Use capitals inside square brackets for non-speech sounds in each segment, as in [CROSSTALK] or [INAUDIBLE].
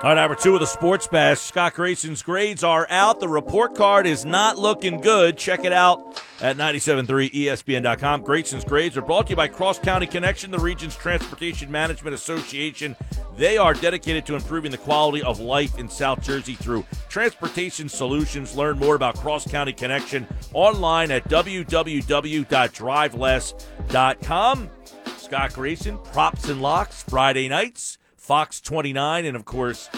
All right, number two of the Sports Bash. Scott Grayson's grades are out. The report card is not looking good. Check it out at 973ESPN.com. Grayson's grades are brought to you by Cross County Connection, the region's transportation management association. They are dedicated to improving the quality of life in South Jersey through transportation solutions. Learn more about Cross County Connection online at www.driveless.com. Scott Grayson, props and locks, Friday nights. Fox 29, and of course,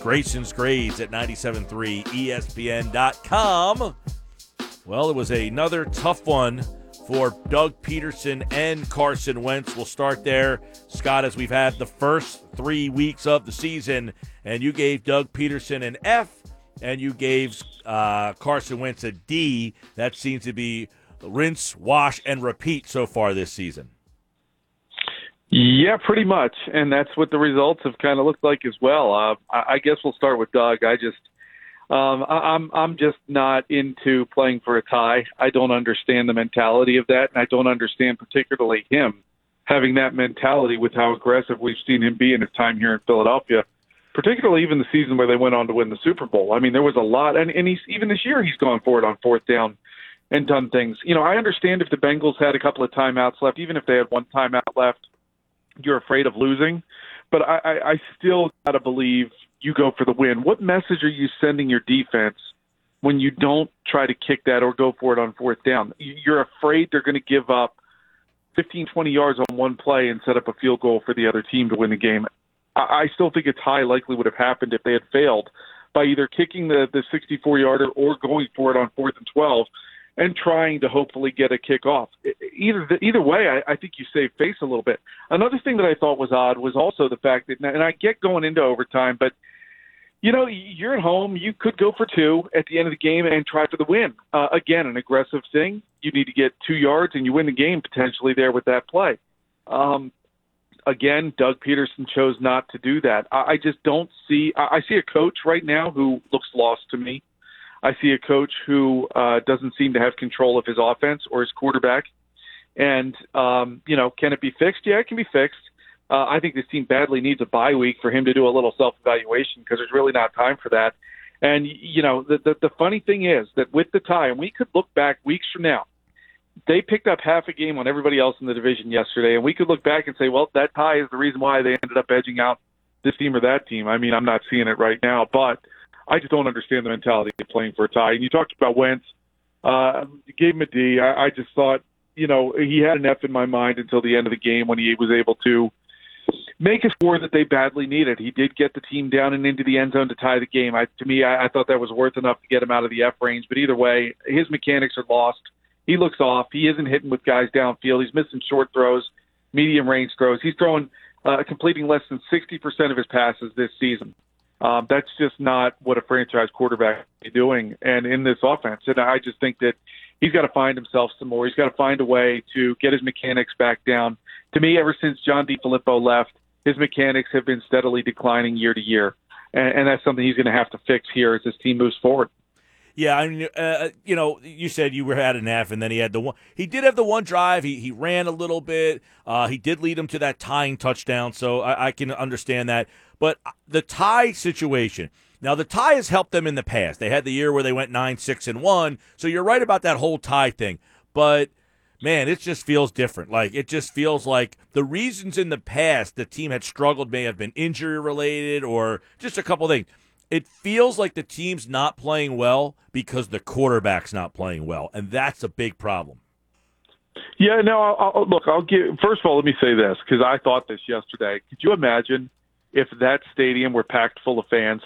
Grayson's Grades at 97.3 ESPN.com. Well, it was another tough one for Doug Pederson and Carson Wentz. We'll start there, Scott, as we've had the first three weeks of the season, and you gave Doug Pederson an F, and you gave uh, Carson Wentz a D. That seems to be rinse, wash, and repeat so far this season. Yeah, pretty much, and that's what the results have kind of looked like as well. Uh, I, guess we'll start with Doug. I just, um, I, I'm, I'm just not into playing for a tie. I don't understand the mentality of that, and I don't understand particularly him having that mentality with how aggressive we've seen him be in his time here in Philadelphia. Particularly even the season where they went on to win the Super Bowl. I mean, there was a lot, and, and he's even this year he's gone for it on fourth down and done things. You know, I understand if the Bengals had a couple of timeouts left, even if they had one timeout left you're afraid of losing. But I, I, I still gotta believe you go for the win. What message are you sending your defense when you don't try to kick that or go for it on fourth down? You're afraid they're going to give up 15, 20 yards on one play and set up a field goal for the other team to win the game. I I still think it's high likely would have happened if they had failed by either kicking the the 64 yarder or going for it on fourth and 12 and trying to hopefully get a kick off. Either either way, I, I think you save face a little bit. Another thing that I thought was odd was also the fact that, and I get going into overtime, but you know, you're at home. You could go for two at the end of the game and try for the win. Uh, again, an aggressive thing. You need to get two yards and you win the game potentially there with that play. Um, again, Doug Pederson chose not to do that. I, I just don't see. I, I see a coach right now who looks lost to me. I see a coach who uh, doesn't seem to have control of his offense or his quarterback. And um, you know, can it be fixed? Yeah, it can be fixed. Uh, I think this team badly needs a bye week for him to do a little self-evaluation because there's really not time for that. And you know, the, the the funny thing is that with the tie, and we could look back weeks from now, they picked up half a game on everybody else in the division yesterday, and we could look back and say, well, that tie is the reason why they ended up edging out this team or that team. I mean, I'm not seeing it right now, but I just don't understand the mentality of playing for a tie. And you talked about Wentz. Uh, gave him a D. I, I just thought, you know, he had an F in my mind until the end of the game when he was able to make a score that they badly needed. He did get the team down and into the end zone to tie the game. I, to me, I, I thought that was worth enough to get him out of the F range. But either way, his mechanics are lost. He looks off. He isn't hitting with guys downfield. He's missing short throws, medium range throws. He's throwing, uh, completing less than 60% of his passes this season. Um, that's just not what a franchise quarterback is doing, and in this offense. And I just think that he's got to find himself some more. He's got to find a way to get his mechanics back down. To me, ever since John DeFilippo left, his mechanics have been steadily declining year to year, and, and that's something he's going to have to fix here as this team moves forward. Yeah, I mean, uh, you know, you said you were at an F, and then he had the one. He did have the one drive. He he ran a little bit. Uh, he did lead him to that tying touchdown, so I, I can understand that. But uh, the tie situation. Now the tie has helped them in the past. They had the year where they went nine, six, and one. So you're right about that whole tie thing. But man, it just feels different. Like it just feels like the reasons in the past the team had struggled may have been injury related or just a couple things. It feels like the team's not playing well because the quarterback's not playing well, and that's a big problem. Yeah, no. I'll, I'll, look, I'll give. First of all, let me say this because I thought this yesterday. Could you imagine if that stadium were packed full of fans,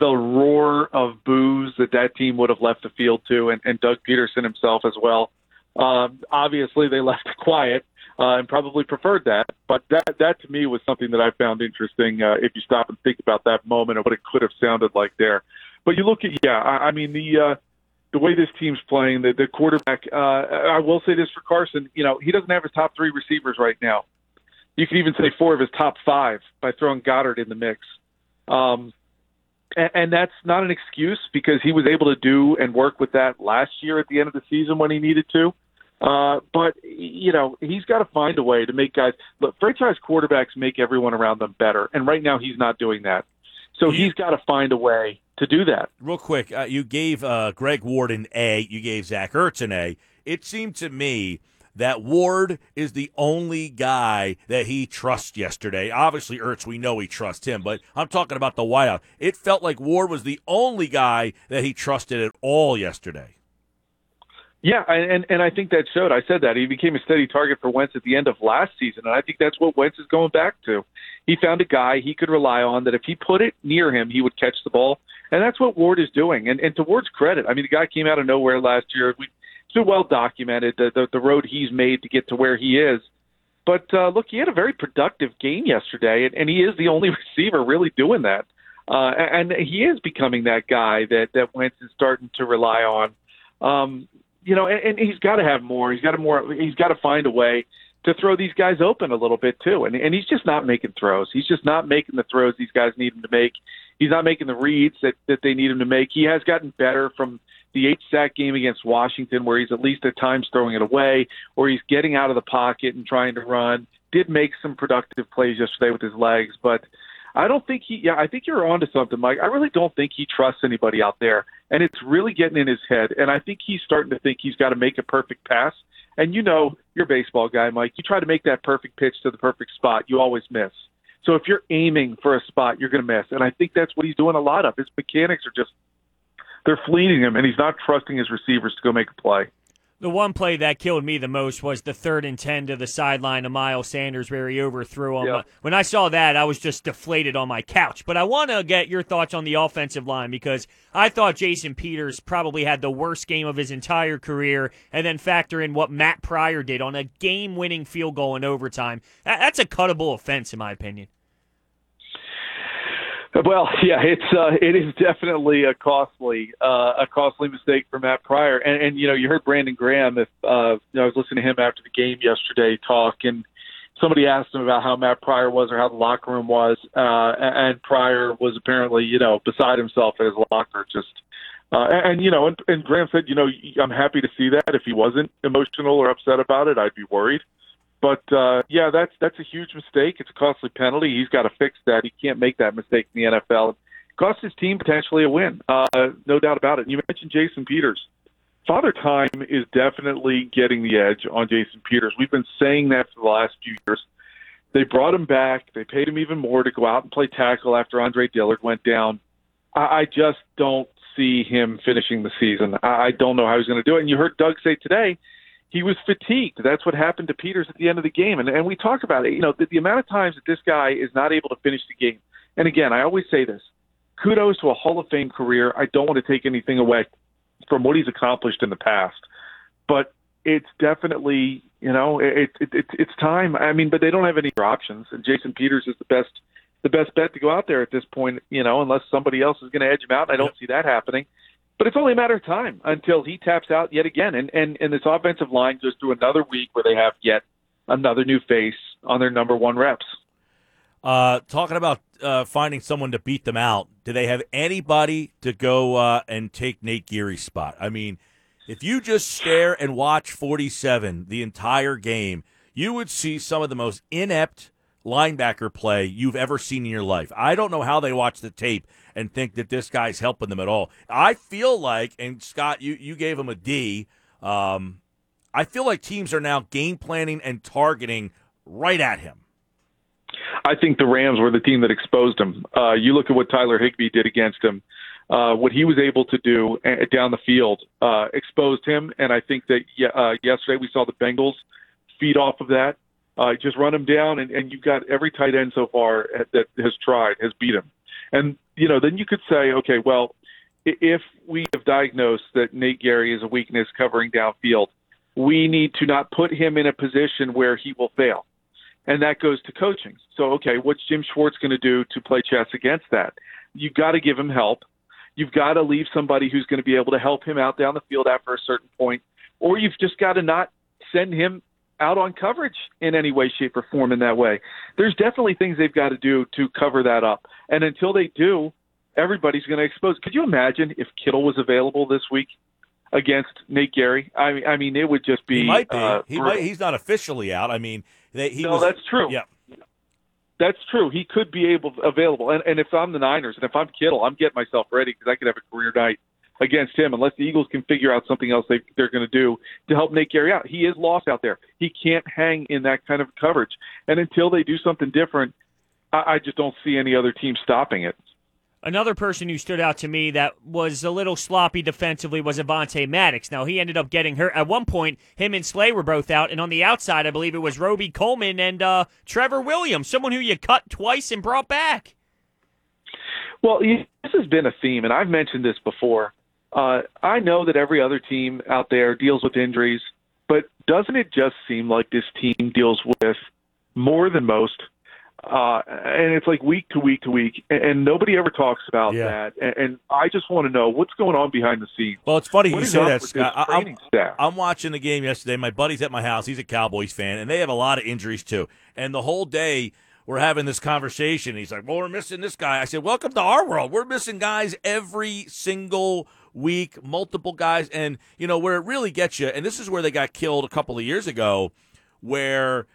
the roar of boos that that team would have left the field to, and, and Doug Pederson himself as well. Um, obviously, they left it [LAUGHS] quiet uh, and probably preferred that. But that that to me was something that I found interesting. Uh, if you stop and think about that moment and what it could have sounded like there. But you look at yeah, I, I mean the. Uh, the way this team's playing, the, the quarterback, uh, I will say this for Carson, you know, he doesn't have his top three receivers right now. You could even say four of his top five by throwing Goedert in the mix. Um, and, and that's not an excuse because he was able to do and work with that last year at the end of the season when he needed to. Uh, but you know he's got to find a way to make guys look. Franchise quarterbacks make everyone around them better, and right now he's not doing that. So he's got to find a way to do that. Real quick, uh, you gave uh, Greg Ward an A. You gave Zach Ertz an A. It seemed to me that Ward is the only guy that he trusts yesterday. Obviously, Ertz, we know he trusts him, but I'm talking about the wideout. It felt like Ward was the only guy that he trusted at all yesterday. Yeah, and and I think that showed. I said that he became a steady target for Wentz at the end of last season, and I think that's what Wentz is going back to. He found a guy he could rely on that if he put it near him, he would catch the ball, and that's what Ward is doing. And and to Ward's credit, I mean, the guy came out of nowhere last year. We, it's well documented the, the the road he's made to get to where he is. But uh, look, he had a very productive game yesterday, and, and he is the only [LAUGHS] receiver really doing that. Uh, and he is becoming that guy that that Wentz is starting to rely on. Um, you know, and, and he's got to have more. He's got to more. He's got to find a way to throw these guys open a little bit too. And and he's just not making throws. He's just not making the throws these guys need him to make. He's not making the reads that that they need him to make. He has gotten better from the eight sack game against Washington, where he's at least at times throwing it away, or he's getting out of the pocket and trying to run. Did make some productive plays yesterday with his legs, but I don't think he. Yeah, I think you're onto something, Mike. I really don't think he trusts anybody out there, and it's really getting in his head. And I think he's starting to think he's got to make a perfect pass. And you know, you're a baseball guy, Mike. You try to make that perfect pitch to the perfect spot, you always miss. So if you're aiming for a spot, you're going to miss. And I think that's what he's doing a lot of. His mechanics are just they're fleeting him, and he's not trusting his receivers to go make a play. The one play that killed me the most was the third and 10 to the sideline of Miles Sanders where he overthrew him. Yep. When I saw that, I was just deflated on my couch. But I want to get your thoughts on the offensive line because I thought Jason Peters probably had the worst game of his entire career and then factor in what Matt Pryor did on a game winning field goal in overtime. That's a cuttable offense, in my opinion. Well, [LAUGHS] yeah, it's uh, it is definitely a costly uh, a costly mistake for Matt Pryor, and, and you know you heard Brandon Graham. If uh, you know, I was listening to him after the game yesterday talk, and somebody asked him about how Matt Pryor was or how the locker room was, uh, and Pryor was apparently you know beside himself at his locker, just uh, and, and you know, and, and Graham said, you know, I'm happy to see that. If he wasn't emotional or upset about it, I'd be worried. But uh, yeah, that's that's a huge mistake. It's a costly penalty. He's got to fix that. He can't make that mistake in the NFL. It cost his team potentially a win, uh, no doubt about it. And you mentioned Jason Peters. Father Time is definitely getting the edge on Jason Peters. We've been saying that for the last few years. They brought him back. They paid him even more to go out and play tackle after Andre Dillard went down. I, I just don't see him finishing the season. I, I don't know how he's going to do it. And you heard Doug say today he was fatigued. That's what happened to Peters at the end of the game. And, and we talk about it. You know, the, the amount of times that this guy is not able to finish the game. And again, I always say this kudos to a Hall of Fame career. I don't want to take anything away from what he's accomplished in the past, but it's definitely, you know, it, it, it, it's time. I mean, but they don't have any other options. And Jason Peters is the best, the best bet to go out there at this point, you know, unless somebody else is going to edge him out. I don't see that happening. But it's only a matter of time until he taps out yet again. And, and, and this offensive line goes through another week where they have yet another new face on their number one reps. Uh, talking about uh, finding someone to beat them out, do they have anybody to go uh, and take Nate Gerry's spot? I mean, if you just stare and watch 47 the entire game, you would see some of the most inept linebacker play you've ever seen in your life. I don't know how they watch the tape and think that this guy's helping them at all. I feel like, and Scott, you, you gave him a D. Um, I feel like teams are now game planning and targeting right at him. I think the Rams were the team that exposed him. Uh, you look at what Tyler Higbee did against him. Uh, what he was able to do uh, down the field uh, exposed him, and I think that uh, yesterday we saw the Bengals feed off of that. Uh, just run him down, and, and you've got every tight end so far that has tried has beat him. And you know, then you could say, okay, well, if we have diagnosed that Nate Gerry is a weakness covering downfield, we need to not put him in a position where he will fail. And that goes to coaching. So, okay, what's Jim Schwartz going to do to play chess against that? You've got to give him help. You've got to leave somebody who's going to be able to help him out down the field after a certain point, or you've just got to not send him out on coverage in any way, shape, or form in that way. There's definitely things they've got to do to cover that up. And until they do, everybody's going to expose. Could you imagine if Kittle was available this week against Nate Gerry? I mean, I mean, it would just be. He might be. Uh, he might. He's not officially out. I mean, they, he no, was, that's true. Yeah. that's true. He could be able available. And, and if I'm the Niners and if I'm Kittle, I'm getting myself ready because I could have a career night against him unless the Eagles can figure out something else they, they're going to do to help Nate Gerry out. He is lost out there. He can't hang in that kind of coverage. And until they do something different, I, I just don't see any other team stopping it. Another person who stood out to me that was a little sloppy defensively was Avonte Maddox. Now he ended up getting hurt at one point. Him and Slay were both out, and on the outside, I believe it was Robey Coleman and uh, Trevor Williams, someone who you cut twice and brought back. Well, this has been a theme, and I've mentioned this before. Uh, I know that every other team out there deals with injuries, but doesn't it just seem like this team deals with more than most uh, and it's like week to week to week, and, and nobody ever talks about yeah. that. And, and I just want to know what's going on behind the scenes. Well, it's funny what you say that, Scott. I, am I'm watching the game yesterday. My buddy's at my house. He's a Cowboys fan, and they have a lot of injuries too. And the whole day we're having this conversation. He's like, "Well, we're missing this guy." I said, "Welcome to our world. We're missing guys every single." Week multiple guys and you know where it really gets you and this is where they got killed a couple of years ago where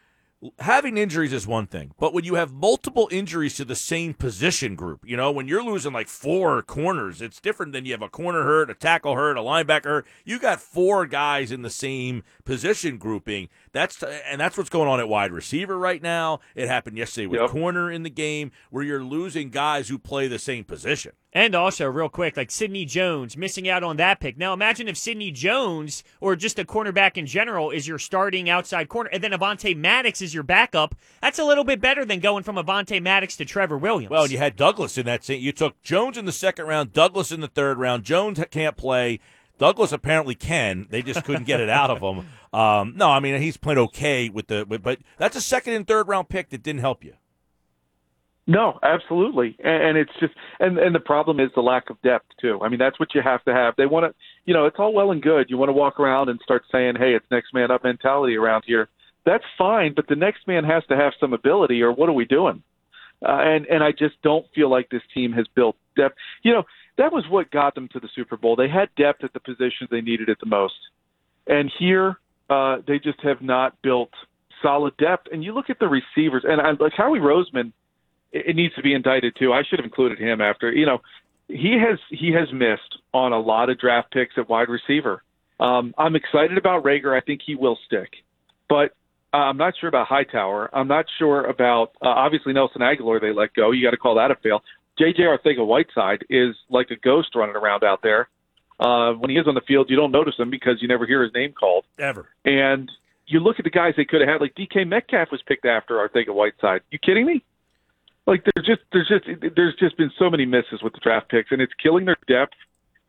having injuries is one thing, but when you have multiple injuries to the same position group, you know, when you're losing like four corners, it's different than you have a corner hurt, a tackle hurt, a linebacker. You got four guys in the same position grouping. That's and that's what's going on at wide receiver right now. It happened yesterday with yep. corner in the game where you're losing guys who play the same position. And also, real quick, like Sidney Jones missing out on that pick. Now, imagine if Sidney Jones or just a cornerback in general is your starting outside corner, and then Avonte Maddox is your backup. That's a little bit better than going from Avonte Maddox to Trevor Williams. Well, you had Douglas in that. You took Jones in the second round, Douglas in the third round. Jones can't play. Douglas apparently can. They just couldn't get it out of him. [LAUGHS] Um, no, I mean he's playing okay with the, but that's a second and third round pick that didn't help you. No, absolutely, and, and it's just and and the problem is the lack of depth too. I mean that's what you have to have. They want to, you know, it's all well and good. You want to walk around and start saying, "Hey, it's next man up mentality around here." That's fine, but the next man has to have some ability, or what are we doing? Uh, and and I just don't feel like this team has built depth. You know, that was what got them to the Super Bowl. They had depth at the positions they needed it the most, and here uh, they just have not built solid depth. And you look at the receivers, and I, like Howie Roseman, it, it needs to be indicted too. I should have included him after. You know, he has he has missed on a lot of draft picks at wide receiver. Um, I'm excited about Reagor. I think he will stick, but uh, I'm not sure about Hightower. I'm not sure about uh, obviously Nelson Agholor. They let go. You got to call that a fail. J.J. Arcega-Whiteside is like a ghost running around out there. Uh, when he is on the field, you don't notice him because you never hear his name called ever. And you look at the guys they could have had. Like DK Metcalf was picked after Arcega-Whiteside. You kidding me? Like there's just there's just there's just been so many misses with the draft picks, and it's killing their depth.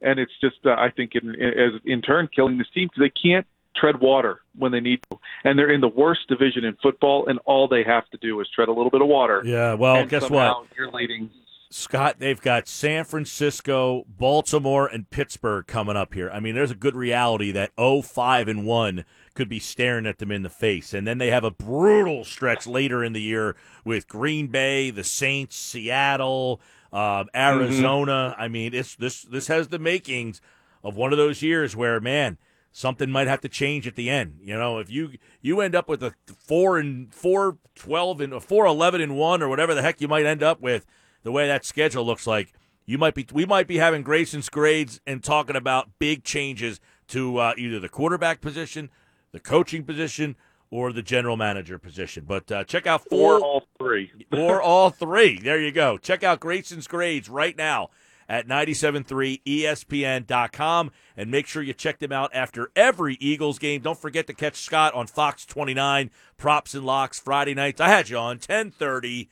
And it's just uh, I think in, in, in turn killing this team because they can't tread water when they need to. And they're in the worst division in football, and all they have to do is tread a little bit of water. Yeah, well, guess what? You're leading. Scott, they've got San Francisco, Baltimore, and Pittsburgh coming up here. I mean, there's a good reality that 0 5 and 1 could be staring at them in the face. And then they have a brutal stretch later in the year with Green Bay, the Saints, Seattle, uh, Arizona. Mm-hmm. I mean, it's this this has the makings of one of those years where, man, something might have to change at the end. You know, if you you end up with a four and four twelve and a four eleven and one or whatever the heck you might end up with, the way that schedule looks like, you might be we might be having Grayson's grades and talking about big changes to uh, either the quarterback position, the coaching position, or the general manager position. But uh, check out four or all three [LAUGHS] or all three. There you go. Check out Grayson's grades right now at 973ESPN.com. And make sure you check them out after every Eagles game. Don't forget to catch Scott on Fox 29, Props and Locks Friday nights. I had you on 1030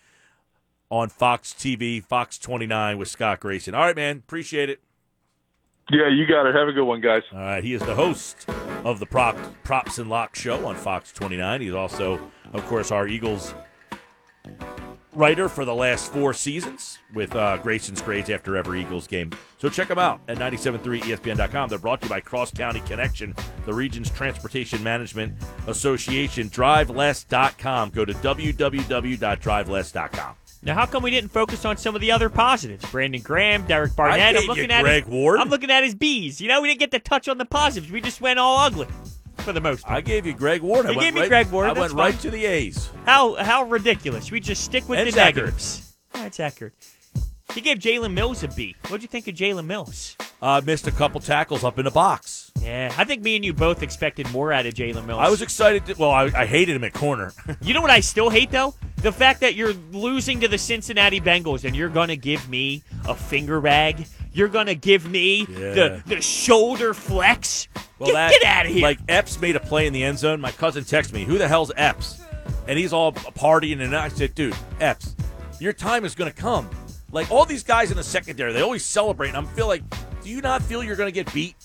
on Fox TV, Fox 29 with Scott Grayson. All right, man. Appreciate it. Yeah, you got it. Have a good one, guys. All right. He is the host of the Prop, Props and Locks show on Fox 29. He's also, of course, our Eagles writer for the last four seasons with uh, Grayson's grades after every Eagles game. So check them out at 973ESPN.com. They're brought to you by Cross County Connection, the region's transportation management association. DriveLess.com. Go to www.driveless.com. Now, how come we didn't focus on some of the other positives? Brandon Graham, Derek Barnett. I'm looking at Greg his, Ward. I'm looking at his bees. You know, we didn't get to touch on the positives. We just went all ugly. for the most part. I gave you Greg Ward. I You gave me right, Greg Ward, I went right to the A's. How how ridiculous. We just stick with And the Zachary. negatives. That's accurate. He gave Jalen Mills a B. What'd you think of Jalen Mills? Uh, missed a couple tackles up in the box. Yeah, I think me and you both expected more out of Jalen Mills. I was excited. To, well, I, I hated him at corner. [LAUGHS] You know what I still hate though? The fact that you're losing to the Cincinnati Bengals and you're gonna give me a finger bag. You're gonna give me Yeah. the the shoulder flex. Well, get, that, get out of here. Like Epps made a play in the end zone. My cousin texted me, "Who the hell's Epps?" And he's all partying, and I said, "Dude, Epps, your time is going to come." Like all these guys in the secondary, they always celebrate. And I feel like, do you not feel you're going to get beat?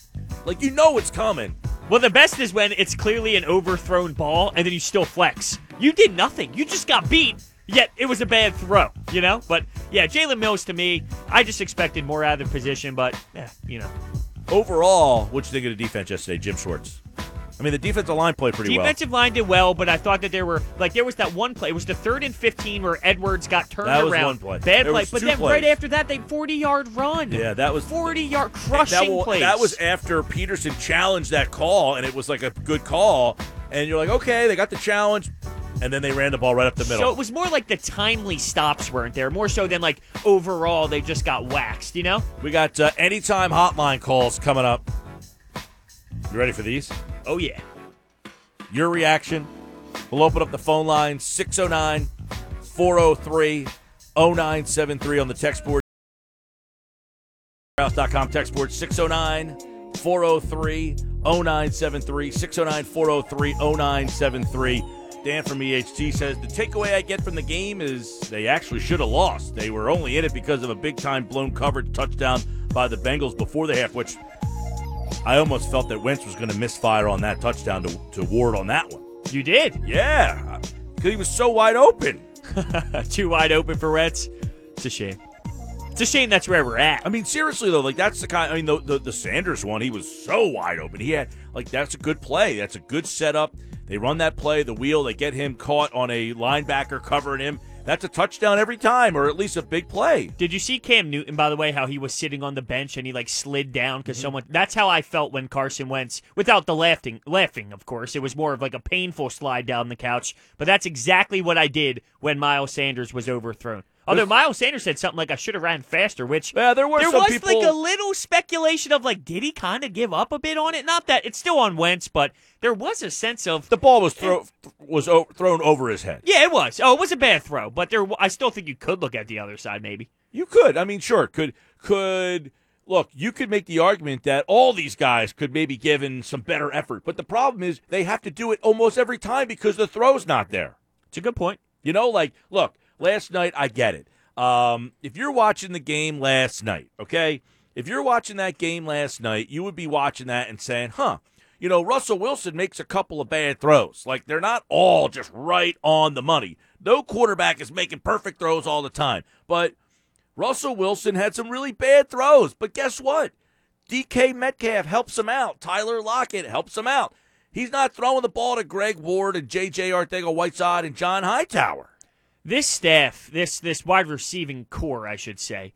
Like you know it's coming. Well, the best is when it's clearly an overthrown ball and then you still flex. You did nothing. You just got beat. Yet it was a bad throw, you know. But yeah, Jalen Mills to me, I just expected more out of the position. But yeah, you know, Overall, what you think of the defense yesterday, Jim Schwartz? I mean, the defensive line played pretty well. defensive line did well, but I thought that there were like there was that one play. It was the third and fifteen where Edwards got turned That was around. one play. Bad There play, but then right after that, they forty yard run. Yeah, that was forty yard crushing plays. that was after Pederson challenged that call, and it was like a good call. And you're like, okay, they got the challenge, and then they ran the ball right up the middle. So it was more like the timely stops weren't there, more so than like overall they just got waxed. You know? We got uh, anytime hotline calls coming up. You ready for these? Oh yeah. Your reaction. We'll open up the phone line 609 403 0973 on the text board. House.com text board 609 403 0973. 609 403 0973. Dan from EHT says the takeaway I get from the game is they actually should have lost. They were only in it because of a big time blown coverage touchdown by the Bengals before the half, which I almost felt that Wentz was going to misfire on that touchdown to, to Ward on that one. You did. Yeah, because he was so wide open. [LAUGHS] Too wide open for Reds. It's a shame. It's a shame that's where we're at. I mean, seriously though, like that's the kind. I mean, the, the the Sanders one, he was so wide open. He had like that's a good play. That's a good setup. They run that play, the wheel. They get him caught on a linebacker covering him. That's a touchdown every time, or at least a big play. Did you see Cam Newton, by the way, how he was sitting on the bench and he like slid down because Mm-hmm. someone? That's how I felt when Carson Wentz, without the laughing, laughing, of course. It was more of like a painful slide down the couch. But that's exactly what I did when Miles Sanders was overthrown. Although Miles Sanders said something like I should have ran faster, which Yeah, there were there was people. like a little speculation of like, did he kind of give up a bit on it? Not that it's still on Wentz, but there was a sense of the ball was throw, was o- thrown over his head. yeah, it was. Oh, it was a bad throw, but there. I still think you could look at the other side, maybe. You could. I mean, sure. Could could look. You could make the argument that all these guys could maybe give in some better effort, but the problem is they have to do it almost every time because the throw's not there. It's a good point. You know, like look, last night I get it. Um, if you're watching the game last night, okay, if you're watching that game last night, you would be watching that and saying, "Huh." You know, Russell Wilson makes a couple of bad throws. Like they're not all just right on the money. No quarterback is making perfect throws all the time. But Russell Wilson had some really bad throws. But guess what? DK Metcalf helps him out. Tyler Lockett helps him out. He's not throwing the ball to Greg Ward and J.J. Arcega-Whiteside and John Hightower. This staff, this this wide receiving corps, I should say,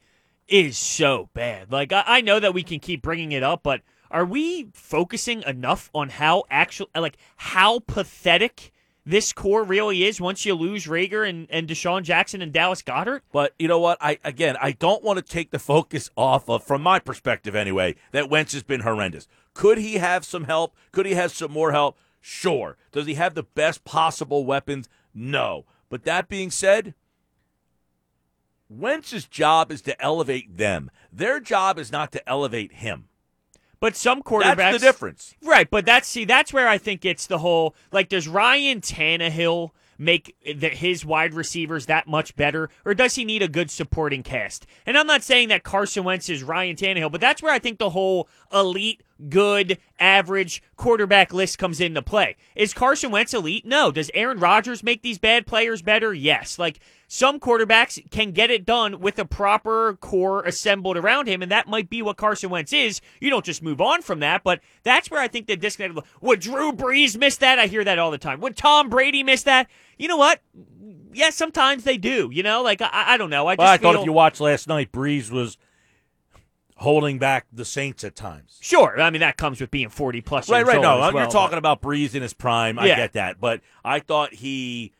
is so bad. Like I, I know that we can keep bringing it up, but are we focusing enough on how actual, like how pathetic this corps really is once you lose Reagor and, and DeSean Jackson and Dallas Goedert? But you know what? I again, I don't want to take the focus off of, from my perspective anyway, that Wentz has been horrendous. Could he have some help? Could he have some more help? Sure. Does he have the best possible weapons? No. But that being said, Wentz's job is to elevate them. Their job is not to elevate him. But some quarterbacks, That's the difference. Right, but that's see, that's where I think it's the whole like, does Ryan Tannehill make the, his wide receivers that much better, or does he need a good supporting cast? And I'm not saying that Carson Wentz is Ryan Tannehill, but that's where I think the whole elite, good, average quarterback list comes into play. Is Carson Wentz elite? No. Does Aaron Rodgers make these bad players better? Yes. Like some quarterbacks can get it done with a proper core assembled around him, and that might be what Carson Wentz is. You don't just move on from that, but that's where I think the disconnect. Would Drew Brees miss that? I hear that all the time. Would Tom Brady miss that? You know what? Yeah, sometimes they do. You know, like I, I don't know. I just Well, I feel, thought if you watched last night, Brees was holding back the Saints at times. Sure, I mean that comes with being forty plus. Right, right. No, as you're well, talking about Brees in his prime. I Yeah. get that, but I thought he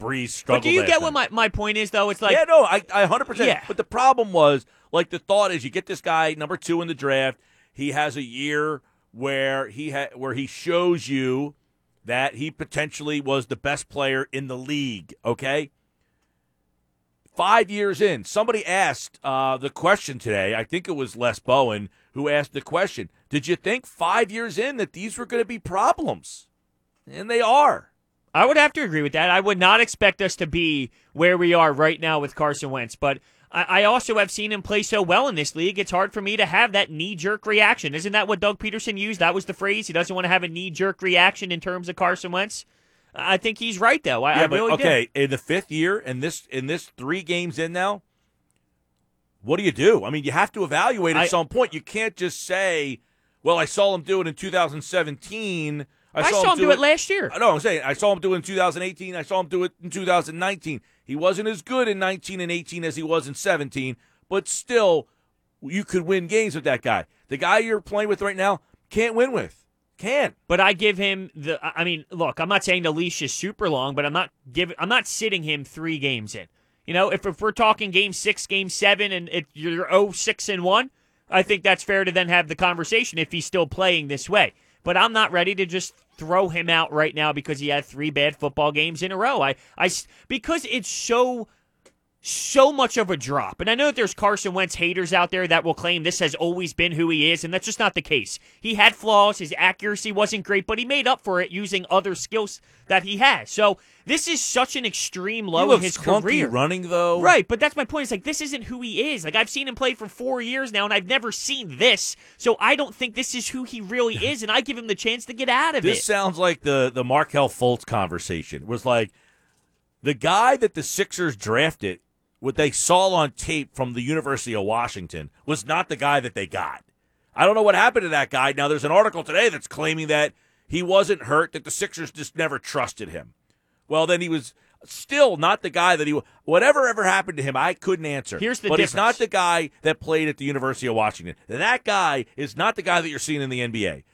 Brees But do you get night. what my, my point is though? It's like yeah, no, I, I 100%. Yeah. But the problem was, like, the thought is you get this guy, number two in the draft. He has a year where he ha- where he shows you that he potentially was the best player in the league, okay? Five years in, somebody asked uh, the question today. I think it was Les Bowen who asked the question Did you think five years in that these were going to be problems? And they are. I would have to agree with that. I would not expect us to be where we are right now with Carson Wentz, but I, I also have seen him play so well in this league. It's hard for me to have that knee jerk reaction. Isn't that what Doug Pederson used? That was the phrase. He doesn't want to have a knee jerk reaction in terms of Carson Wentz. I think he's right though. I, Yeah, I but really do. okay, in the fifth year, and this in this three games in now, what do you do? I mean, you have to evaluate at I- some point. You can't just say, "Well, I saw him do it in 2017." I, I saw him do it last year. No, I'm saying I saw him do it in 2018. I saw him do it in 2019. He wasn't as good in 19 and 18 as he was in 17, but still, you could win games with that guy. The guy you're playing with right now can't win with. Can't. But I give him the. I mean, look, I'm not saying the leash is super long, but I'm not giving. I'm not sitting him three games in. You know, if, if we're talking game six, game seven, and it, you're 0 6 and one, I think that's fair to then have the conversation if he's still playing this way. But I'm not ready to just throw him out right now because he had three bad football games in a row. I, I, because it's so so much of a drop. And I know that there's Carson Wentz haters out there that will claim this has always been who he is, and that's just not the case. He had flaws, his accuracy wasn't great, but he made up for it using other skills that he has. So this is such an extreme low in his career. running though. Right, but that's my point. It's like this isn't who he is. Like I've seen him play for four years now, and I've never seen this. So I don't think this is who he really [LAUGHS] is, and I give him the chance to get out of This it. This sounds like the the Markelle Fultz conversation. It was like the guy that the Sixers drafted, what they saw on tape from the University of Washington, was not the guy that they got. I don't know what happened to that guy. Now there's an article today that's claiming that he wasn't hurt, that the Sixers just never trusted him. Well, then he was still not the guy that he. was. Whatever ever happened to him, I couldn't answer. Here's the but it's not the guy that played at the University of Washington. That guy is not the guy that you're seeing in the NBA.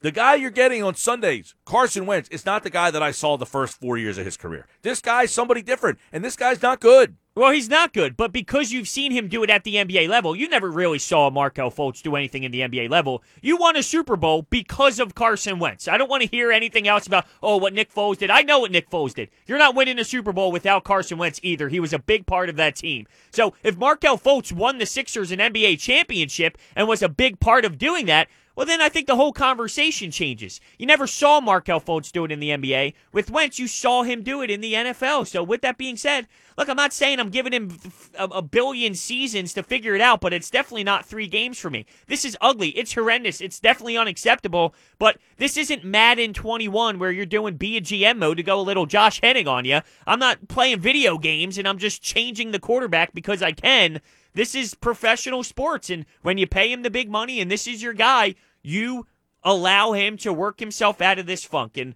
The guy you're getting on Sundays, Carson Wentz, is not the guy that I saw the first four years of his career. This guy's somebody different, and this guy's not good. Well, he's not good, but because you've seen him do it at the NBA level, you never really saw Markelle Fultz do anything in the NBA level. You won a Super Bowl because of Carson Wentz. I don't want to hear anything else about, oh, what Nick Foles did. I know what Nick Foles did. You're not winning a Super Bowl without Carson Wentz either. He was a big part of that team. So if Markelle Fultz won the Sixers an NBA championship and was a big part of doing that, well, then I think the whole conversation changes. You never saw Markelle Fultz do it in the NBA. With Wentz, you saw him do it in the NFL. So, with that being said, look, I'm not saying I'm giving him a, billion seasons to figure it out, but it's definitely not three games for me. This is ugly. It's horrendous. It's definitely unacceptable. But this isn't Madden 21 where you're doing be a GM mode to go a little Josh Henning on you. I'm not playing video games and I'm just changing the quarterback because I can. This is professional sports, and when you pay him the big money and this is your guy, you allow him to work himself out of this funk. And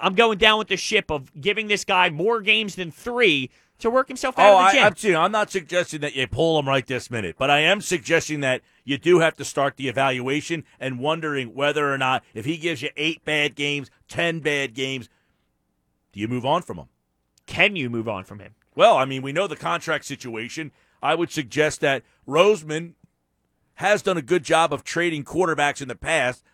I'm going down with the ship of giving this guy more games than three to work himself out Oh, of the I, gym. I'm, seeing- I'm not suggesting that you pull him right this minute, but I am suggesting that you do have to start the evaluation and wondering whether or not, if he gives you eight bad games, ten bad games, do you move on from him? Can you move on from him? Well, I mean, we know the contract situation. I would suggest that Roseman has done a good job of trading quarterbacks in the past.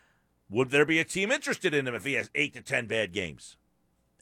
Would there be a team interested in him if he has eight to ten bad games?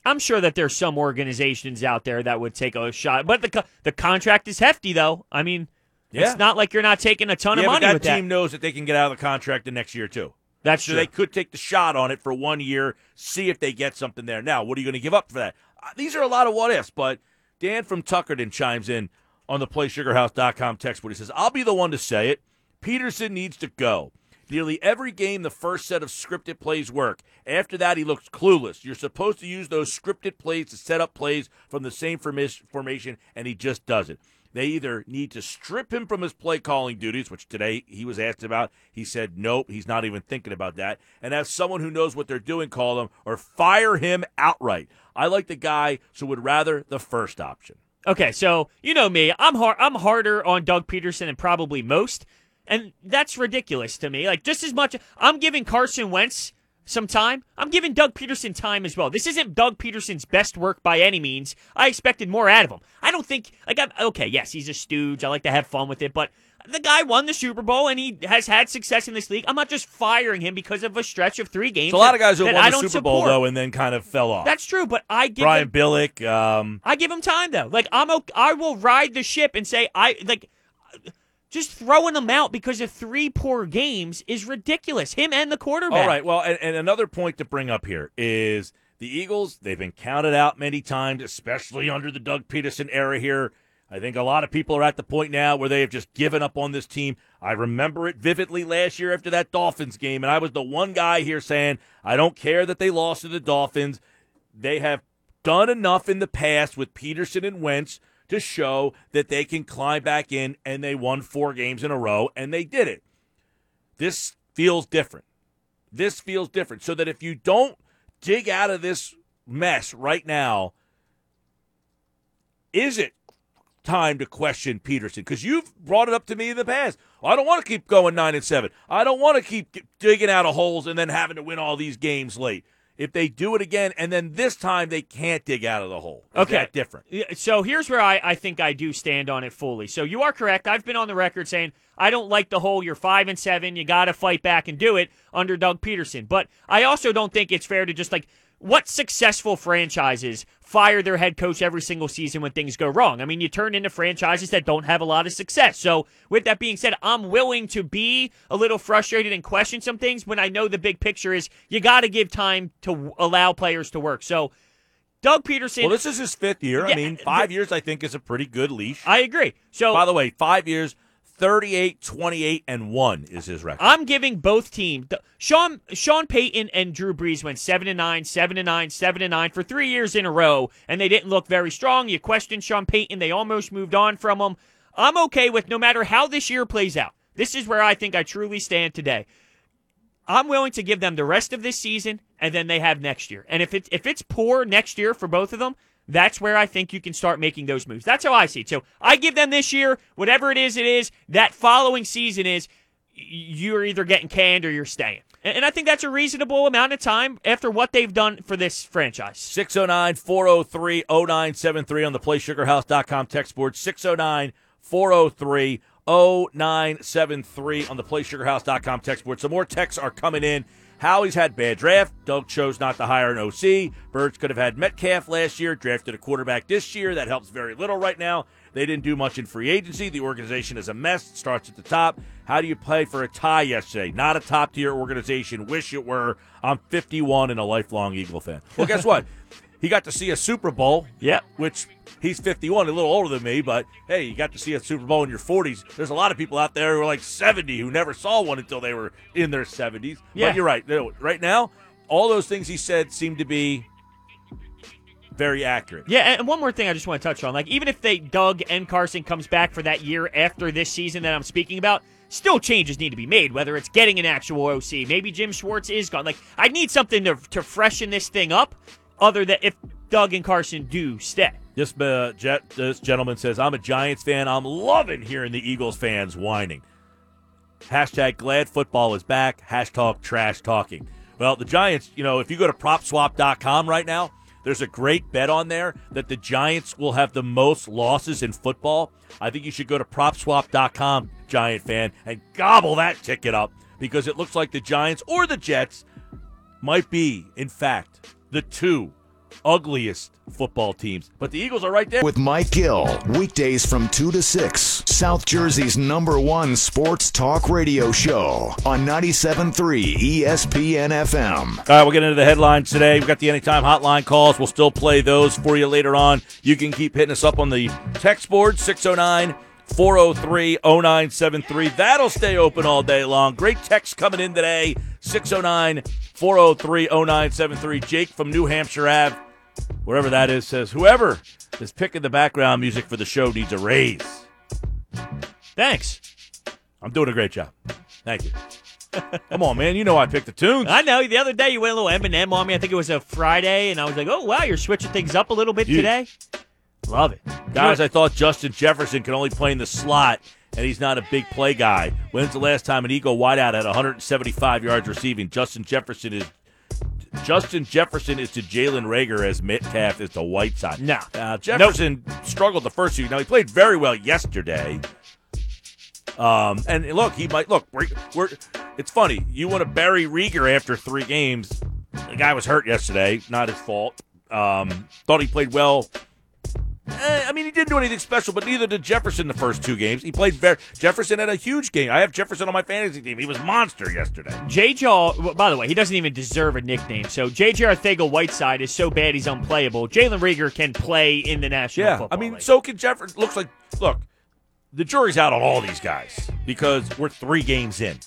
I'm sure that there's some organizations out there that would take a shot, but the the contract is hefty, though. I mean, Yeah. it's not like you're not taking a ton yeah, of but money that with team that. knows that they can get out of the contract the next year too. That's So true. they could take the shot on it for one year, see if they get something there. Now, what are you going to give up for that? Uh, These are a lot of what ifs, but Dan from Tuckerton chimes in on the PlaySugarHouse.com text board. He says, I'll be the one to say it. Pederson needs to go. Nearly every game, the first set of scripted plays work. After that, he looks clueless. You're supposed to use those scripted plays to set up plays from the same formation, and he just doesn't. They either need to strip him from his play calling duties, which today he was asked about. He said, nope, he's not even thinking about that. And have someone who knows what they're doing call him or fire him outright. I like the guy, so would rather the first option. Okay, so you know me, I'm hard. I'm harder on Doug Pederson than probably most. And that's ridiculous to me. Like, just as much, I'm giving Carson Wentz some time. I'm giving Doug Pederson time as well. This isn't Doug Pederson's best work by any means. I expected more out of him. I don't think, like, I'm, okay, yes, he's a stooge. I like to have fun with it, but the guy won the Super Bowl and he has had success in this league. I'm not just firing him because of a stretch of three games. So a lot of guys who won the Super Bowl support. though, and then kind of fell off. That's true, but I give Brian him, Billick. Um, I give him time though. Like I'm, okay, I will ride the ship and say I like. Just throwing them out because of three poor games is ridiculous. Him and the quarterback. All right. Well, and, and another point to bring up here is the Eagles. They've been counted out many times, especially under the Doug Pederson era here. I think a lot of people are at the point now where they have just given up on this team. I remember it vividly last year after that Dolphins game, and I was the one guy here saying, I don't care that they lost to the Dolphins. They have done enough in the past with Pederson and Wentz to show that they can climb back in, and they won four games in a row, and they did it. This feels different. This feels different. So that if you don't dig out of this mess right now, is it time to question Pederson? Because you've brought it up to me in the past. I don't want to keep going nine and seven. I don't want to keep digging out of holes and then having to win all these games late. If they do it again, and then this time they can't dig out of the hole. Is Okay. that different? So here's where I, I think I do stand on it fully. So you are correct. I've been on the record saying I don't like the hole. you're five and seven, you got to fight back and do it under Doug Pederson. But I also don't think it's fair to just like what successful franchises fire their head coach every single season when things go wrong. I mean, you turn into franchises that don't have a lot of success. So with that being said, I'm willing to be a little frustrated and question some things when I know the big picture is you got to give time to allow players to work. So. Doug Pederson. Well, this is his fifth year. Yeah, I mean, five years I think is a pretty good leash. I agree. So By the way, five years, 38, 28, and 1 is his record. I'm giving both teams. Sean Sean Payton and Drew Brees went seven and nine, seven and nine, seven and nine for three years in a row, and they didn't look very strong. You question Sean Payton; they almost moved on from him. I'm okay with no matter how this year plays out. This is where I think I truly stand today. I'm willing to give them the rest of this season, and then they have next year. And if it's if it's poor next year for both of them, that's where I think you can start making those moves. That's how I see it. So I give them this year, whatever it is, it is. That following season is you're either getting canned or you're staying. And I think that's a reasonable amount of time after what they've done for this franchise. 609 403 0973 on the PlaySugarHouse.com text board. 609 403 0973 on the PlaySugarHouse.com text board. Some more texts are coming in. Howie's had bad draft. Doug chose not to hire an OC. Birds could have had Metcalf last year, drafted a quarterback this year. That helps very little right now. They didn't do much in free agency. The organization is a mess. It starts at the top. How do you play for a tie yesterday? Not a top tier organization. Wish it were. I'm 51 and a lifelong Eagle fan. Well, guess what? [LAUGHS] He got to see a Super Bowl. Yep. Which he's 51, a little older than me, but hey, you got to see a Super Bowl in your 40s. There's a lot of people out there who are like 70 who never saw one until they were in their 70s. Yeah. But you're right. Right now, all those things he said seem to be very accurate. Yeah, and one more thing I just want to touch on. Like, even if they Doug and Carson comes back for that year after this season that I'm speaking about, still changes need to be made. Whether it's getting an actual OC, maybe Jim Schwartz is gone. Like, I need something to to freshen this thing up. Other than if Doug and Carson do stay. This, uh, this gentleman says, I'm a Giants fan. I'm loving hearing the Eagles fans whining. Hashtag glad football is back. Hashtag trash talking. Well, the Giants, you know, if you go to propswap.com right now, there's a great bet on there that the Giants will have the most losses in football. I think you should go to propswap.com, Giant fan, and gobble that ticket up because it looks like the Giants or the Jets might be, in fact, the two ugliest football teams. But the Eagles are right there. with Mike Gill. Weekdays from 2 to 6. South Jersey's number one sports talk radio show on 97.3 ESPN FM. All right, we'll get into the headlines today. We've got the anytime hotline calls. We'll still play those for you later on. You can keep hitting us up on the text board, 609 403 0973. That'll stay open all day long. Great text coming in today, 609 403 0973. Jake from New Hampshire Ave, wherever that is, says, Whoever is picking the background music for the show needs a raise. Thanks. I'm doing a great job. Thank you. [LAUGHS] Come on, man. You know I picked the tunes. I know. The other day you went a little Eminem on me. I think it was a Friday, and I was like, "Oh wow, you're switching things up a little bit today." Love it, Guys, I thought Justin Jefferson could only play in the slot, and he's not a big play guy. When's the last time an Eagle wideout had 175 yards receiving? Justin Jefferson is Justin Jefferson is to Jalen Reagor as Metcalf is to Whiteside. No. Uh, Jefferson struggled the first two. Now he played very well yesterday. Um, and look, he might look. We're, we're it's funny. You want to bury Reagor after three games. The guy was hurt yesterday. Not his fault. Um, thought he played well. Eh, I mean, he didn't do anything special, but neither did Jefferson the first two games. He played very. Jefferson had a huge game. I have Jefferson on my fantasy team. He was monster yesterday. JJ, by the way, he doesn't even deserve a nickname. So JJ Arcega-Whiteside is so bad he's unplayable. Jalen Reagor can play in the National Yeah, Football I mean, League. so can Jefferson. Looks like look, the jury's out on all these guys because we're three games in.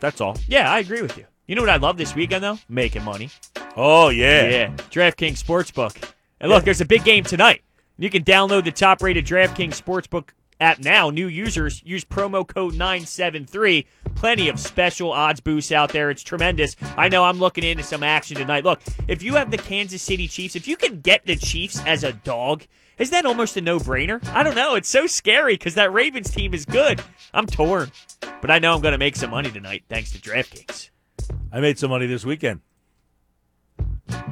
That's all. yeah, I agree with you. You know what I love this weekend though? Making money. Oh yeah. Yeah, DraftKings Sportsbook. And look, there's a big game tonight. You can download the top-rated DraftKings Sportsbook app now. New users use promo code 973. Plenty of special odds boosts out there. It's tremendous. I know I'm looking into some action tonight. Look, if you have the Kansas City Chiefs, if you can get the Chiefs as a dog, isn't that almost a no-brainer? I don't know. It's so scary because that Ravens team is good. I'm torn, but I know I'm going to make some money tonight thanks to DraftKings. I made some money this weekend.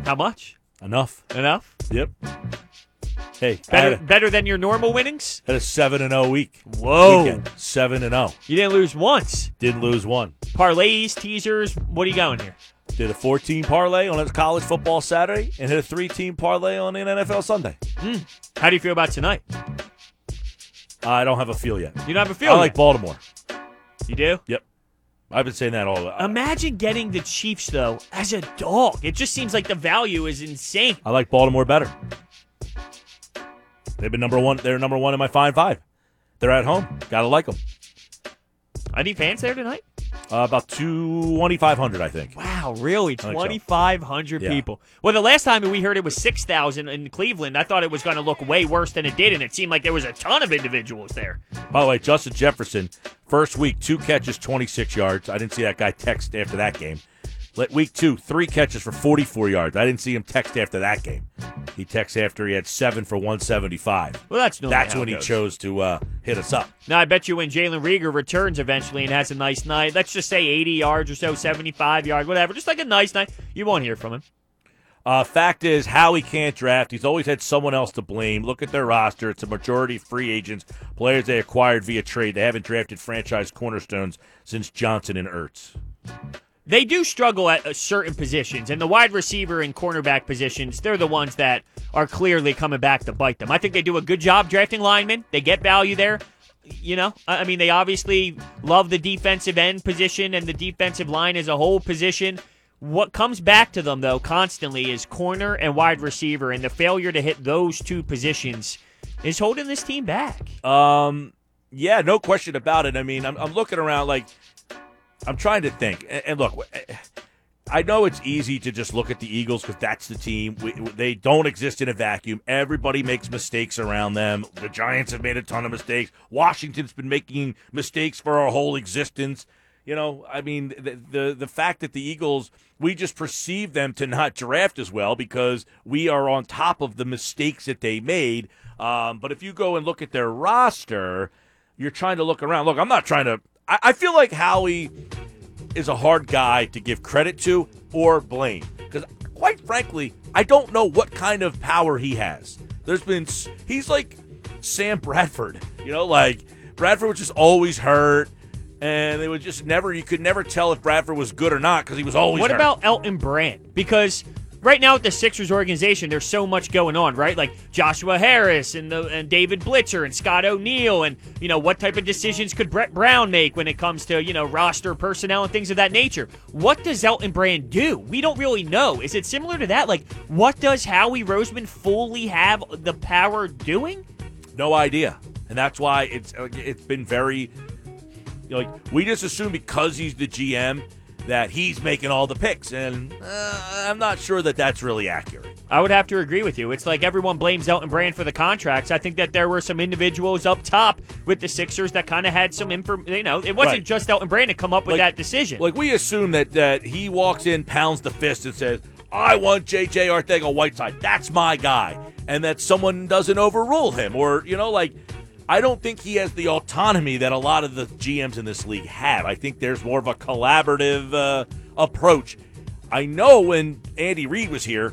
How much? Enough. Enough? Yep. Hey, Better, a, better than your normal winnings? had a seven and zero week. Whoa. Weekend. Seven and zero. You didn't lose once. Didn't lose one. Parlays, teasers. What are you going here? Did a 14 parlay on a college football Saturday and hit a three team parlay on an NFL Sunday. Hmm. How do you feel about tonight? I don't have a feel yet. You don't have a feel. I like. Baltimore. You do. Yep. I've been saying that all. The, Imagine getting the Chiefs though as a dog. It just seems like the value is insane. I like Baltimore better. They've been number one. They're number one in my fine five. They're at home. Gotta like them. Any fans there tonight? Uh, about twenty five hundred, I think. Wow, really? so. Twenty five hundred Yeah. people. Well, the last time we heard it was six thousand in Cleveland. I thought it was going to look way worse than it did, and it seemed like there was a ton of individuals there. By the way, Justin Jefferson, first week, two catches, 26 yards. I didn't see that guy text after that game. Let week two, three catches for 44 yards. I didn't see him text after that game. He texted after he had seven for 175. Well, that's That's when he goes. chose to uh, hit us up. Now, I bet you when Jalen Reagor returns eventually and has a nice night, let's just say 80 yards or so, 75 yards, whatever, just like a nice night, you won't hear from him. Uh, fact is, Howie can't draft. He's always had someone else to blame. Look at their roster. It's a majority free agents, players they acquired via trade. They haven't drafted franchise cornerstones since Johnson and Ertz. They do struggle at uh, certain positions, and the wide receiver and cornerback positions, they're the ones that are clearly coming back to bite them. I think they do a good job drafting linemen. They get value there. You know, I I mean, they obviously love the defensive end position and the defensive line as a whole position. What comes back to them, though, constantly is corner and wide receiver, and the failure to hit those two positions is holding this team back. Um, yeah, no question about it. I mean, I'm, I'm looking around like I'm trying to think. And, look, I know it's easy to just look at the Eagles because that's the team. They don't exist in a vacuum. Everybody makes mistakes around them. The Giants have made a ton of mistakes. Washington's been making mistakes for our whole existence. You know, I mean, the, the the fact that the Eagles, we just perceive them to not draft as well because we are on top of the mistakes that they made. Um, but if you go and look at their roster, you're trying to look around. Look, I'm not trying to. I, I feel like Howie is a hard guy to give credit to or blame because, quite frankly, I don't know what kind of power he has. There's been he's like Sam Bradford, you know, like Bradford was just always hurt, and they would just never you could never tell if Bradford was good or not because he was always. What hurt. about Elton Brand? Because right now with the Sixers organization, there's so much going on, right? Like Joshua Harris and the and David Blitzer and Scott O'Neill, and you know what type of decisions could Brett Brown make when it comes to you know roster personnel and things of that nature? What does Elton Brand do? We don't really know. Is it similar to that? Like what does Howie Roseman fully have the power doing? No idea, and that's why it's uh, it's been very like we just assume because he's the GM that he's making all the picks, and uh, I'm not sure that that's really accurate. I would have to agree with you. It's like everyone blames Elton Brand for the contracts. I think that there were some individuals up top with the Sixers that kind of had some info. You know, it wasn't Right. just Elton Brand to come up with Like- that decision. Like we assume that that he walks in, pounds the fist, and says, "I want JJ Arcega-Whiteside. That's my guy," and that someone doesn't overrule him, or you know, like I don't think he has the autonomy that a lot of the GMs in this league have. I think there's more of a collaborative uh, approach. I know when Andy Reid was here,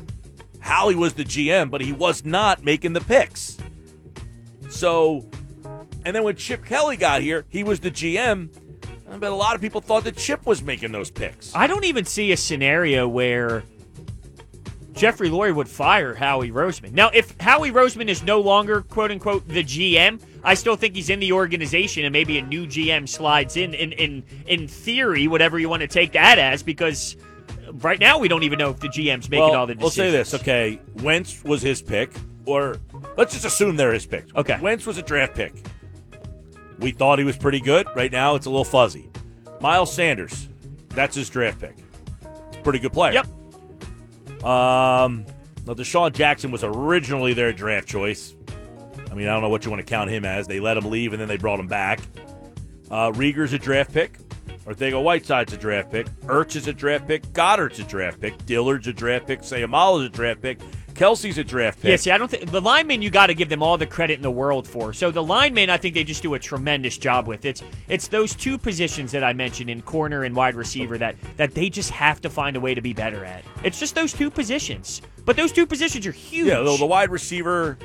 Howie was the GM, but he was not making the picks. So, and then when Chip Kelly got here, he was the GM. I bet a lot of people thought that Chip was making those picks. I don't even see a scenario where Jeffrey Lurie would fire Howie Roseman. Now, if Howie Roseman is no longer quote unquote the GM, I still think he's in the organization and maybe a new GM slides in in in, in theory, whatever you want to take that as, because right now we don't even know if the GM's making well, all the decisions. We'll say this, okay. Wentz was his pick, or let's just assume they're his pick. Okay. Wentz was a draft pick. We thought he was pretty good. Right now, it's a little fuzzy. Miles Sanders, that's his draft pick. Pretty good player. Yep. Um, now DeSean Jackson was originally their draft choice. I mean, I don't know what you want to count him as. They let him leave and then they brought him back. Uh, Reagor's a draft pick. Arcega-Whiteside's a draft pick. Ertz is a draft pick. Goedert's a draft pick. Dillard's a draft pick. Seumalo's a draft pick. Kelce's a draft pick. Yeah, see, I don't think the linemen you got to give them all the credit in the world for. So the linemen, I think they just do a tremendous job with. It's it's those two positions that I mentioned in corner and wide receiver that that they just have to find a way to be better at. It's just those two positions, but those two positions are huge. Yeah, the, the wide receiver,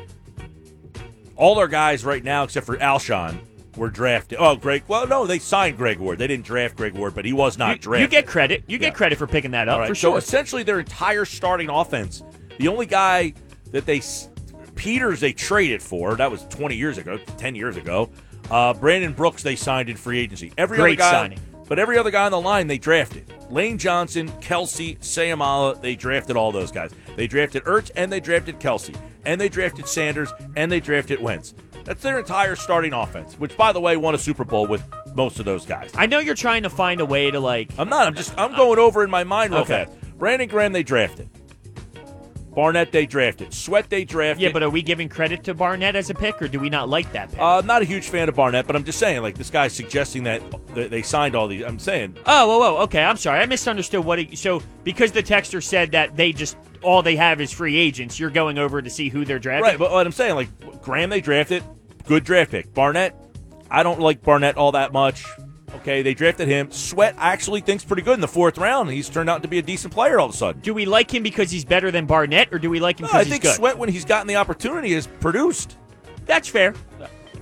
all our guys right now, except for Alshon, were drafted. Oh, Greg. Well, no, they signed Greg Ward. They didn't draft Greg Ward, but he was not you, drafted. you get credit. You get Yeah. credit for picking that up right, so sure. essentially their entire starting offense. The only guy that they Peters they traded for that was 20 years ago, 10 years ago. Uh, Brandon Brooks they signed in free agency. Every Great other guy, signing. but every other guy on the line they drafted. Lane Johnson, Kelce, Seumalo, they drafted all those guys. They drafted Ertz and they drafted Kelce and they drafted Sanders and they drafted Wentz. That's their entire starting offense, which by the way won a Super Bowl with most of those guys. I know you're trying to find a way to like. I'm not. I'm just. I'm going over in my mind real Okay. fast. Brandon Graham, they drafted. Barnett, they drafted. Sweat, they drafted. Yeah, but are we giving credit to Barnett as a pick, or do we not like that pick? uh, I'm not a huge fan of Barnett. But I'm just saying, like this guy's suggesting that they signed all these. I'm saying, Oh, whoa, whoa. Okay, I'm sorry. I misunderstood what he. So, because the texter said that they just all they have is free agents, you're going over to see who they're drafting. right? But what I'm saying, like Graham, they drafted. Good draft pick. Barnett, I don't like Barnett all that much. Okay, they drafted him. Sweat actually thinks pretty good in the fourth round. He's turned out to be a decent player all of a sudden. Do we like him because he's better than Barnett, or do we like him No, I think? Sweat, when he's gotten the opportunity, has produced. That's fair.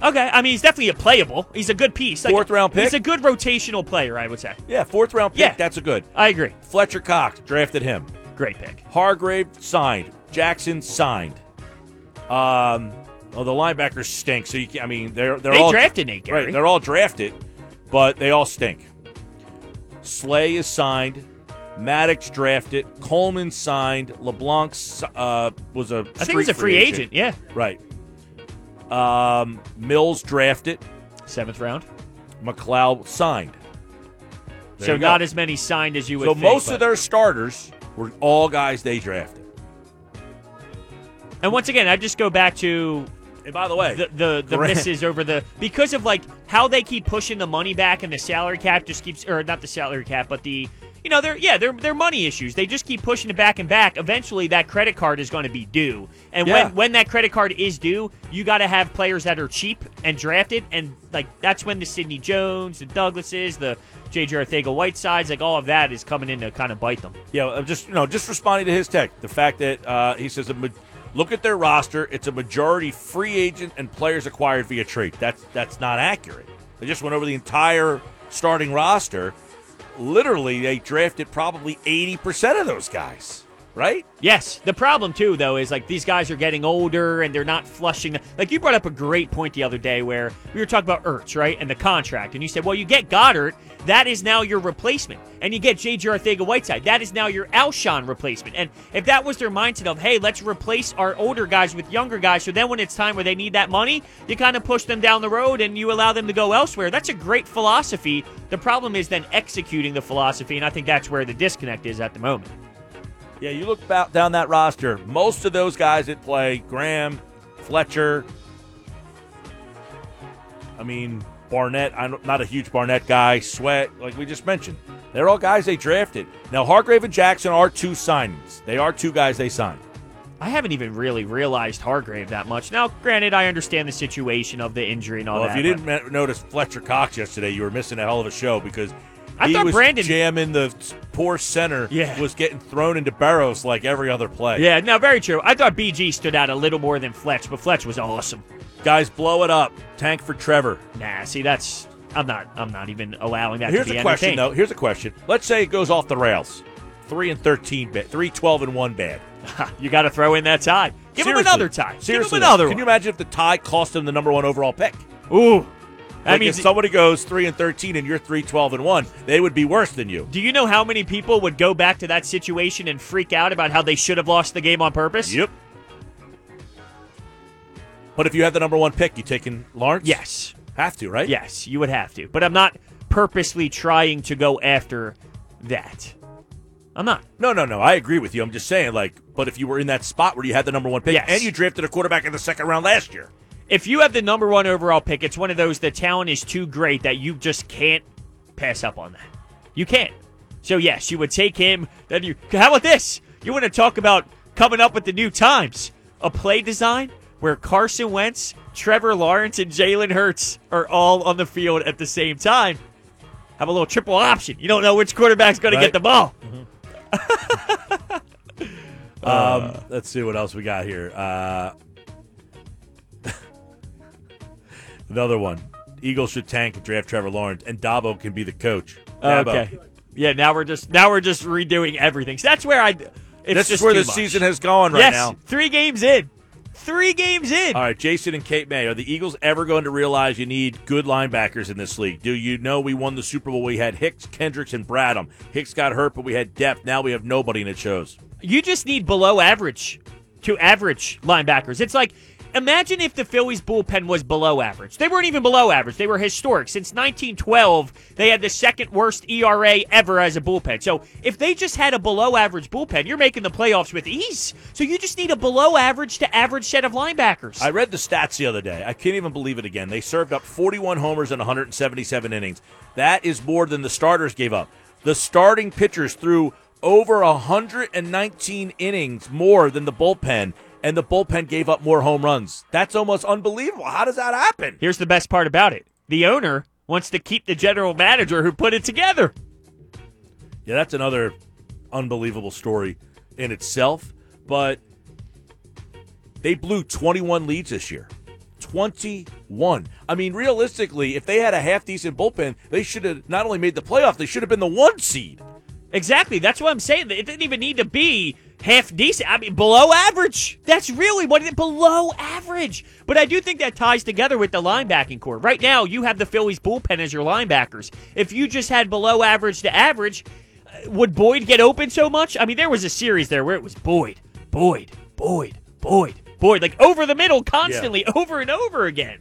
Okay, I mean he's definitely a playable. He's a good piece. Like, Fourth round pick? He's a good rotational player, I would say. Yeah, fourth round pick. Yeah. That's a good. I agree. Fletcher Cox drafted him. Great pick. Hargrave signed. Jackson signed. Um, well, the linebackers stink. So you, can, I mean, they're they're They all drafted Nate Gerry. Right, they're all drafted, but they all stink. Slay is signed. Maddox drafted. Coleman signed. LeBlanc uh, was a. I think he was a free agent. Yeah, Right. Um, Mills drafted. seventh round. McLeod signed. There so you go. not as many signed as you would. So think, most but- of their starters were all guys they drafted. And once again, I just go back to And by the way, the the, the Grant- misses over the because of like how they keep pushing the money back and the salary cap just keeps or not the salary cap but the you know they're yeah they're they're money issues. They just keep pushing it back and back. Eventually that credit card is going to be due. And Yeah. when when that credit card is due you got to have players that are cheap and drafted. And like that's when the Sidney Jones the Douglases the JJ Arcega-Whitesides like all of that is coming in to kind of bite them. Yeah, I'm just you know, just responding to his tech, The fact that uh, he says, a ma- "Look at their roster; it's a majority free agent and players acquired via trade." That's that's not accurate. They just went over the entire starting roster. Literally, they drafted probably eighty percent of those guys. Right? Yes. The problem too, though, is like these guys are getting older and they're not flushing. Like you brought up a great point the other day where we were talking about Ertz, right, and the contract, and you said, well, you get Goedert, that is now your replacement, and you get J.J. Arcega-Whiteside, that is now your Alshon replacement. And if that was their mindset of, hey, let's replace our older guys with younger guys, so then when it's time where they need that money, you kind of push them down the road and you allow them to go elsewhere. That's a great philosophy. The problem is then executing the philosophy, and I think that's where the disconnect is at the moment. Yeah. You look about down that roster. Most of those guys that play Graham, Fletcher. I mean Barnett. I'm not a huge Barnett guy. Sweat, like we just mentioned, they're all guys they drafted. Now Hargrave and Jackson are two signings. They are two guys they signed. I haven't even really realized Hargrave that much. Now, granted, I understand the situation of the injury and all Well, that. if you didn't notice Fletcher Cox yesterday, you were missing a hell of a show because I he thought was Brandon- jamming the poor center. Yeah. was getting thrown into barrows like every other play. Yeah, no, very true. I thought BG stood out a little more than Fletch, but Fletch was awesome. guys, blow it up. Tank for Trevor. Nah, see, that's I'm not I'm not even allowing that Here's to be a question though. Here's a question. Let's say it goes off the rails. Three and thirteen bad. Three twelve and one bad. [LAUGHS] you got to throw in that tie. Give him another tie. Seriously, Give him another Can you imagine if the tie cost him the number one overall pick? Ooh, Like means. if somebody goes three and thirteen and you're three twelve and one, they would be worse than you. do you know how many people would go back to that situation and freak out about how they should have lost the game on purpose? Yep. But if you had the number one pick, you taking Lawrence? Yes. Have to, right? Yes, you would have to. But I'm not purposely trying to go after that. I'm not. No, no, no. I agree with you. I'm just saying, like, but if you were in that spot where you had the number one pick Yes. and you drafted a quarterback in the second round last year, If you have the number one overall pick, it's one of those the talent is too great that you just can't pass up on that. You can't. So yes, you would take him. Then you. How about this? You want to talk about coming up with the new times? A play design where Carson Wentz, Trevor Lawrence, and Jalen Hurts are all on the field at the same time. Have a little triple option. You don't know which quarterback's going Right. to get the ball. [LAUGHS] Um, let's see what else we got here. Uh, another one. Eagles should tank and draft Trevor Lawrence, and Dabo can be the coach. Dabo. Okay. Yeah. Now we're just now we're just redoing everything. So that's where I. It's This just is where the much. season has gone right yes, now. three games in. Three games in. All right, Jason and Kate May, are the Eagles ever going to realize you need good linebackers in this league? Do you know we won the Super Bowl? We had Hicks, Kendricks, and Bradham. Hicks got hurt, but we had depth. Now we have nobody, and it shows. You just need below average to average linebackers. It's like imagine if the Phillies bullpen was below average. They weren't even below average. They were historic. Since 1912, they had the second worst ERA ever as a bullpen. So if they just had a below average bullpen, you're making the playoffs with ease. So you just need a below average to average set of linebackers. I read the stats the other day. I can't even believe it again. They served up 41 homers in 177 innings. That is more than the starters gave up. The starting pitchers threw over 119 innings more than the bullpen, and the bullpen gave up more home runs. That's almost unbelievable. How does that happen? Here's the best part about it. The owner wants to keep the general manager who put it together. Yeah, that's another unbelievable story in itself. But they blew 21 leads this year. 21. I mean, realistically, if they had a half decent bullpen, they should have not only made the playoff, they should have been the one seed. Exactly. That's what I'm saying. It didn't even need to be half decent. I mean, below average. That's really what it below average. But I do think that ties together with the linebacking core. Right now, you have the Phillies bullpen as your linebackers. If you just had below average to average, uh, would Boyd get open so much? I mean, there was a series there where it was Boyd, Boyd, Boyd, Boyd, Boyd, like over the middle constantly, over and over again.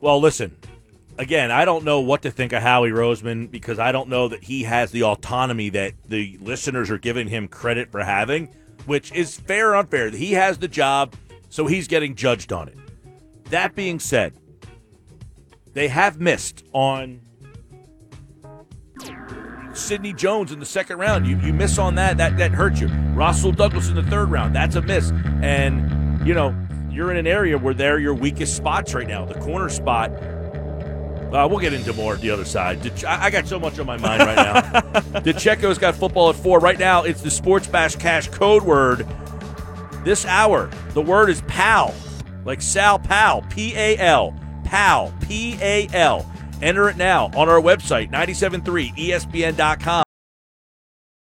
Well, listen, again, I don't know what to think of Howie Roseman because I don't know that he has the autonomy that the listeners are giving him credit for having, which is fair or unfair. He has the job, so he's getting judged on it. That being said, they have missed on Sidney Jones in the second round. You you miss on that, that that hurts you. Rasul Douglas in the third round, that's a miss. And you know, you're in an area where they're your weakest spots right now. The corner spot. Uh, we'll get into more at the other side. Did- I I got so much on my mind right now. [LAUGHS] DeCheco's got football at four. Right now, it's the Sports Bash Cash code word. This hour, the word is PAL, like Sal Pal, P A L, PAL, P A L. Enter it now on our website, 973ESPN.com.